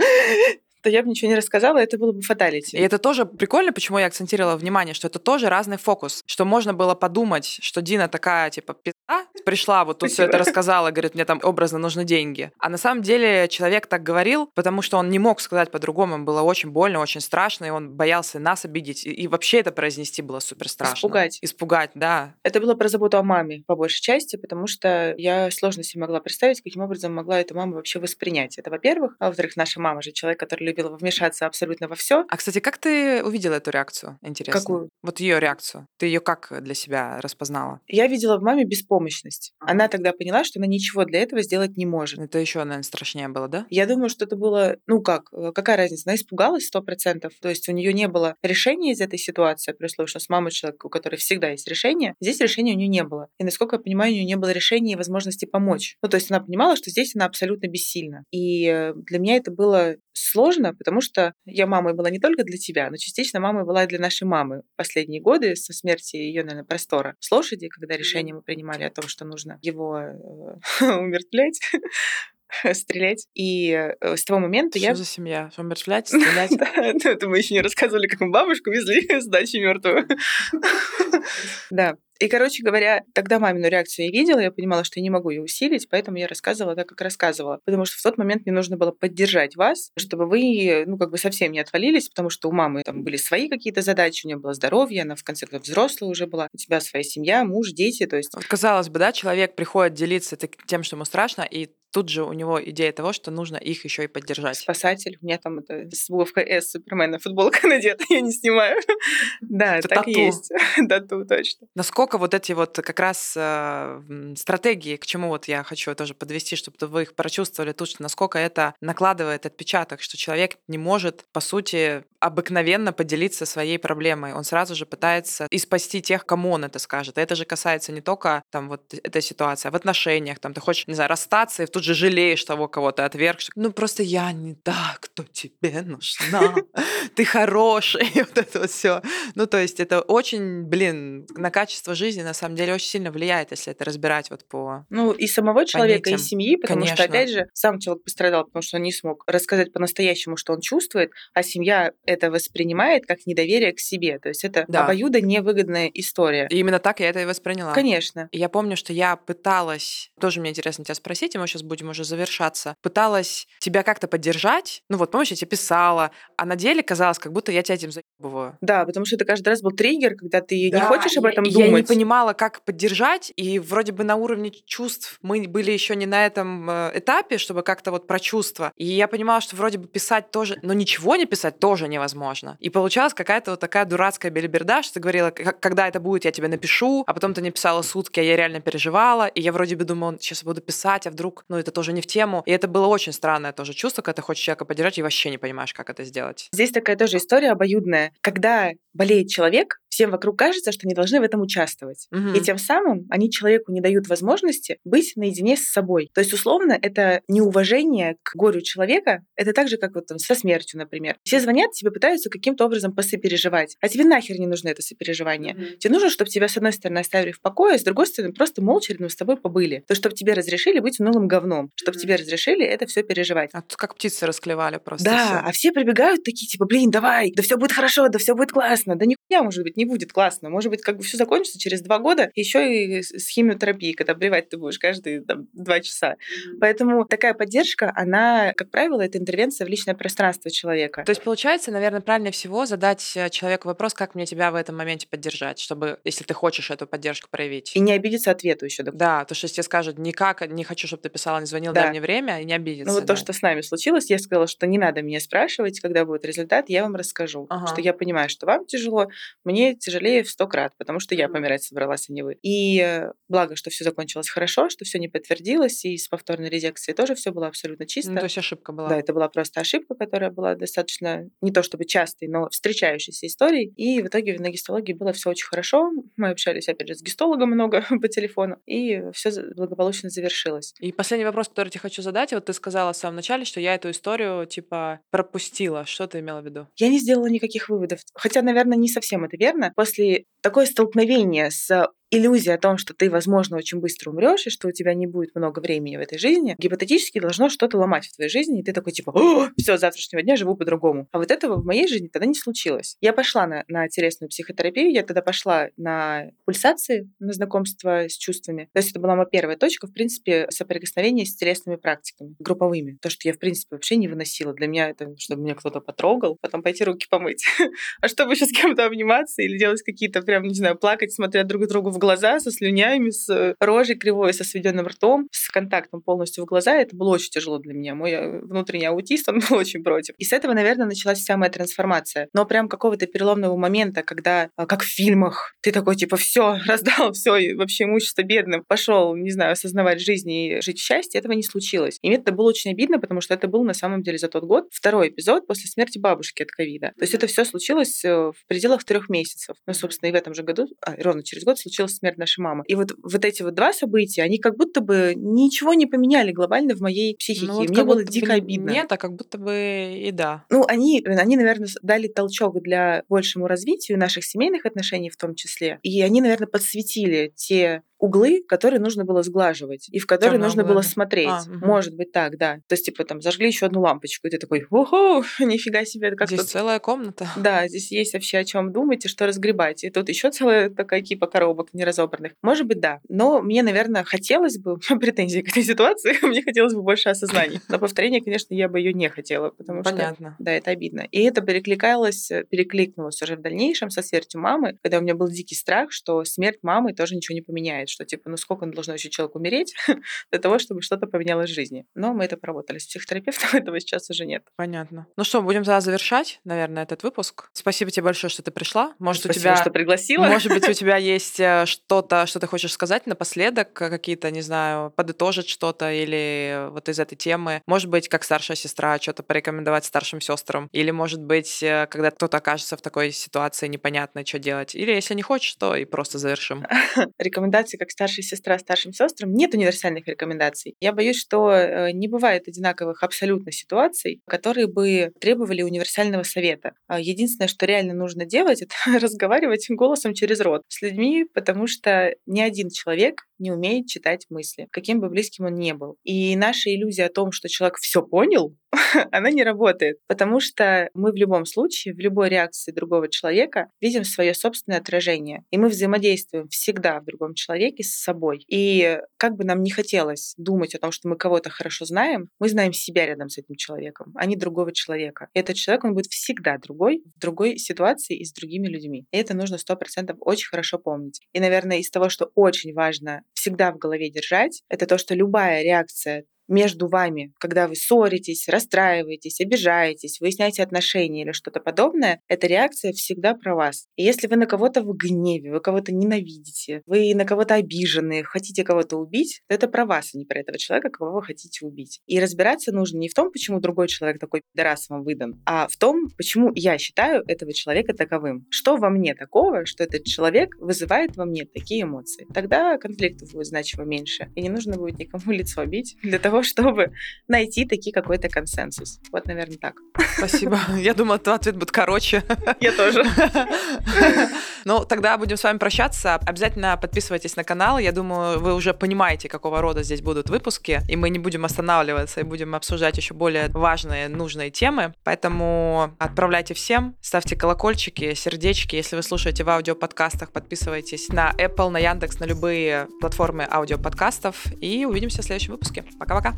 то я бы ничего не рассказала, это было бы фаталити. И это тоже прикольно, почему я акцентировала внимание, что это тоже разный фокус, что можно было подумать, что Дина такая, типа, пизда, пришла, вот тут все это рассказала, говорит, мне там образно нужны деньги. А на самом деле человек так говорил, потому что он не мог сказать по-другому, ему было очень больно, очень страшно, и он боялся нас обидеть. И вообще это произнести было супер страшно. Испугать. Испугать, да. Это было про заботу о маме, по большей части, потому что я сложно себе могла представить, каким образом могла эту маму вообще воспринять. Это, во-первых. А во-вторых, наша мама же человек, который любил вмешаться абсолютно во все. А, кстати, как ты увидела эту реакцию? Интересно. Какую? Вот ее реакцию. Ты ее как для себя распознала? Я видела в маме беспомощность. Она тогда поняла, что она ничего для этого сделать не может. Это еще, наверное, страшнее было, да? Я думаю, что это было, ну как, э, какая разница? Она испугалась сто процентов. То есть у нее не было решения из этой ситуации, при условии, что с мамой человека, у которой всегда есть решение, здесь решения у нее не было. И насколько я понимаю, у нее не было решения и возможности помочь. Ну, то есть она понимала, что здесь она абсолютно бессильна. И э, для меня это было сложно, потому что я мамой была не только для тебя, но частично мамой была и для нашей мамы. Последние годы со смерти ее, наверное, простора с лошади, когда решение мы принимали о том, что нужно его э, умертвлять, стрелять. И э, с того момента Что я... за семья? Умертвлять, стрелять? Это мы еще не рассказывали, как мы бабушку везли с дачи мертвую. Да. И, короче говоря, тогда мамину реакцию я видела, я понимала, что я не могу ее усилить, поэтому я рассказывала так, как рассказывала. Потому что в тот момент мне нужно было поддержать вас, чтобы вы, ну, как бы совсем не отвалились, потому что у мамы там были свои какие-то задачи, у нее было здоровье, она в конце концов взрослая уже была, у тебя своя семья, муж, дети, то есть... Вот казалось бы, да, человек приходит делиться тем, что ему страшно, и тут же у него идея того, что нужно их еще и поддержать. Спасатель. У меня там это с буковкой S Супермена футболка надета, я не снимаю. Да, Это так тату. есть. Тату, точно. Насколько вот эти вот как раз э, м, стратегии, к чему вот я хочу тоже подвести, чтобы вы их прочувствовали тут, что насколько это накладывает отпечаток, что человек не может, по сути, обыкновенно поделиться своей проблемой. Он сразу же пытается и спасти тех, кому он это скажет. И это же касается не только там вот этой ситуации, а в отношениях. Там ты хочешь, не знаю, расстаться, и тут же жалеешь того, кого ты отверг. что, Ну просто я не та, кто тебе нужна. Ты хороший. Вот это вот все. Ну то есть это очень, блин, на качество жизни на самом деле очень сильно влияет, если это разбирать вот по... Ну, и самого человека, и семьи, потому что, опять же, сам человек пострадал, потому что он не смог рассказать по-настоящему, что он чувствует, а семья это воспринимает как недоверие к себе. То есть это Да. обоюдо невыгодная история. И именно так я это и восприняла. Конечно. Я помню, что я пыталась, тоже мне интересно тебя спросить, и мы сейчас будем уже завершаться, пыталась тебя как-то поддержать. Ну вот, помнишь, я тебе писала, а на деле казалось, как будто я тебя этим. Бываю. Да, потому что это каждый раз был триггер, когда ты Да, не хочешь об я- этом я, думать. не понимала, как поддержать, и вроде бы на уровне чувств мы были еще не на этом э, этапе, чтобы как-то вот про чувства. И я понимала, что вроде бы писать тоже, но ничего не писать тоже невозможно. И получалась какая-то вот такая дурацкая белиберда, что ты говорила, «К- когда это будет, я тебе напишу, а потом ты не писала сутки, а я реально переживала, и я вроде бы думала, сейчас буду писать, а вдруг, ну это тоже не в тему. И это было очень странное тоже чувство, когда ты хочешь человека поддержать и вообще не понимаешь, как это сделать. Здесь такая тоже история обоюдная. Когда болеет человек, всем вокруг кажется, что они должны в этом участвовать. Мгм. И тем самым они человеку не дают возможности быть наедине с собой. То есть, условно, это неуважение к горю человека. Это так же, как вот там со смертью, например. Все звонят тебе, пытаются каким-то образом посопереживать. А тебе нахер не нужно это сопереживание. Тебе нужно, чтобы тебя, с одной стороны, оставили в покое, а с другой стороны, просто молча рядом с тобой побыли. То, чтобы тебе разрешили быть унылым говном. Чтобы тебе разрешили это все переживать. А тут как птицы расклевали просто. Да, всё. а все прибегают такие, типа, блин, давай, да все будет хорошо, да все будет классно. Да нихуя, может быть, не будет классно. Может быть, как бы все закончится через два года, еще и с химиотерапией, когда блевать ты будешь каждые там, два часа. Поэтому такая поддержка, она, как правило, это интервенция в личное пространство человека. То есть, получается, наверное, правильнее всего задать э, человеку вопрос, как мне тебя в этом моменте поддержать, чтобы, если ты хочешь эту поддержку проявить. И не обидеться ответу еще. Да, то, что если тебе скажут, никак, не хочу, чтобы ты писала, не звонил, Да. дай мне время, и не обидеться. Ну вот да. то, что с нами случилось, я сказала, что не надо меня спрашивать, когда будет результат, я вам расскажу. Ага. Что я понимаю, что вам тяжело, мне тяжелее в сто крат, потому что я помирать собралась, а не вы. И э, благо, что все закончилось хорошо, что все не подтвердилось, и с повторной резекцией тоже все было абсолютно чисто. Ну, то есть ошибка была. Да, это была просто ошибка, которая была достаточно не то чтобы частой, но встречающейся историей. И в итоге на гистологии было все очень хорошо. Мы общались, опять же, с гистологом много по телефону, и все благополучно завершилось. И последний вопрос, который я тебе хочу задать. Вот ты сказала в самом начале, что я эту историю, типа, пропустила. Что ты имела в виду? Я не сделала никаких выводов. Хотя, наверное, не совсем это верно. После такое столкновение с иллюзией о том, что ты, возможно, очень быстро умрешь и что у тебя не будет много времени в этой жизни, гипотетически должно что-то ломать в твоей жизни, и ты такой типа, все, завтрашнего дня живу по-другому. А вот этого в моей жизни тогда не случилось. Я пошла на, на телесную психотерапию, я тогда пошла на пульсации, на знакомство с чувствами. То есть это была моя первая точка, в принципе, соприкосновения с телесными практиками, групповыми. То, что я, в принципе, вообще не выносила. Для меня это, чтобы меня кто-то потрогал, потом пойти руки помыть. А чтобы еще с кем-то обниматься или делать какие-то прям, не знаю, плакать, смотря друг другу в глаза, со слюнями, с э, рожей кривой, со сведенным ртом, с контактом полностью в глаза, это было очень тяжело для меня. Мой э, внутренний аутист, он был очень против. И с этого, наверное, началась вся моя трансформация. Но прям какого-то переломного момента, когда, а, как в фильмах, ты такой, типа, все, раздал все, и вообще имущество бедным, пошел, не знаю, осознавать жизнь и жить в счастье, этого не случилось. И мне это было очень обидно, потому что это был на самом деле за тот год второй эпизод после смерти бабушки от ковида. То есть это все случилось э, в пределах трех месяцев. Ну, собственно, и в этом же году, а, ровно через год, случилась смерть нашей мамы. И вот, вот эти вот два события, они как будто бы ничего не поменяли глобально в моей психике. Ну, вот мне было дико обидно. Нет, а как будто бы и да. Ну, они, они, наверное, дали толчок для большему развитию наших семейных отношений в том числе. И они, наверное, подсветили те углы, которые нужно было сглаживать и в которые Тёмные нужно углы, было смотреть. А, мгм. Может быть так, да. То есть, типа, там, зажгли еще одну лампочку, и ты такой, ого, нифига себе, это как Здесь тут целая комната. да, здесь есть вообще о чем думать и что разгребать. И тут еще целая такая кипа коробок неразобранных. Может быть, да. Но мне, наверное, хотелось бы, претензии к этой ситуации, мне хотелось бы больше осознаний. Но повторение, конечно, я бы ее не хотела, потому что Понятно. да, это обидно. И это перекликалось, э, перекликнулось уже в дальнейшем со смертью мамы, когда у меня был дикий страх, что смерть мамы тоже ничего не поменяет, что типа, ну сколько должно еще человек умереть для того, чтобы что-то поменялось в жизни. Но мы это проработали с психотерапевтом, этого сейчас уже нет. Понятно. Ну что, будем тогда завершать, наверное, этот выпуск. Спасибо тебе большое, что ты пришла. Может, Спасибо, у тебя что пригласила. Может быть, у тебя есть э, что-то, что ты хочешь сказать напоследок, какие-то, не знаю, подытожить что-то или вот из этой темы. Может быть, как старшая сестра, что-то порекомендовать старшим сестрам. Или, может быть, э, когда кто-то окажется в такой ситуации, непонятно, что делать. Или, если не хочешь, то и просто завершим. Рекомендаций как старшая сестра старшим сестрам. Нет универсальных рекомендаций. Я боюсь, что э, не бывает одинаковых абсолютно ситуаций, которые бы требовали универсального совета. А Единственное, что реально нужно делать, это разговаривать голосом через рот с людьми, потому что ни один человек не умеет читать мысли, каким бы близким он ни был. И наша иллюзия о том, что человек все понял, она не работает, потому что мы в любом случае, в любой реакции другого человека видим свое собственное отражение, и мы взаимодействуем всегда в другом человеке с собой. И как бы нам не хотелось думать о том, что мы кого-то хорошо знаем, мы знаем себя рядом с этим человеком, а не другого человека. И этот человек, он будет всегда другой, в другой ситуации и с другими людьми. И это нужно сто процентов очень хорошо помнить. И, наверное, из того, что очень важно всегда в голове держать, это то, что любая реакция между вами, когда вы ссоритесь, расстраиваетесь, обижаетесь, выясняете отношения или что-то подобное, эта реакция всегда про вас. И если вы на кого-то в гневе, вы кого-то ненавидите, вы на кого-то обижены, хотите кого-то убить, то это про вас, а не про этого человека, кого вы хотите убить. И разбираться нужно не в том, почему другой человек такой пидорас вам выдан, а в том, почему я считаю этого человека таковым. Что во мне такого, что этот человек вызывает во мне такие эмоции. Тогда конфликтов будет значимо меньше, и не нужно будет никому лицо бить для того, чтобы найти таки какой-то консенсус. Вот, наверное, так. Спасибо. Я думала, твой ответ будет короче. Я тоже. Ну, тогда будем с вами прощаться. Обязательно подписывайтесь на канал. Я думаю, вы уже понимаете, какого рода здесь будут выпуски, и мы не будем останавливаться и будем обсуждать еще более важные, нужные темы. Поэтому отправляйте всем, ставьте колокольчики, сердечки. Если вы слушаете в аудиоподкастах, подписывайтесь на Apple, на Яндекс, на любые платформы аудиоподкастов. И увидимся в следующем выпуске. Пока-пока. Пока.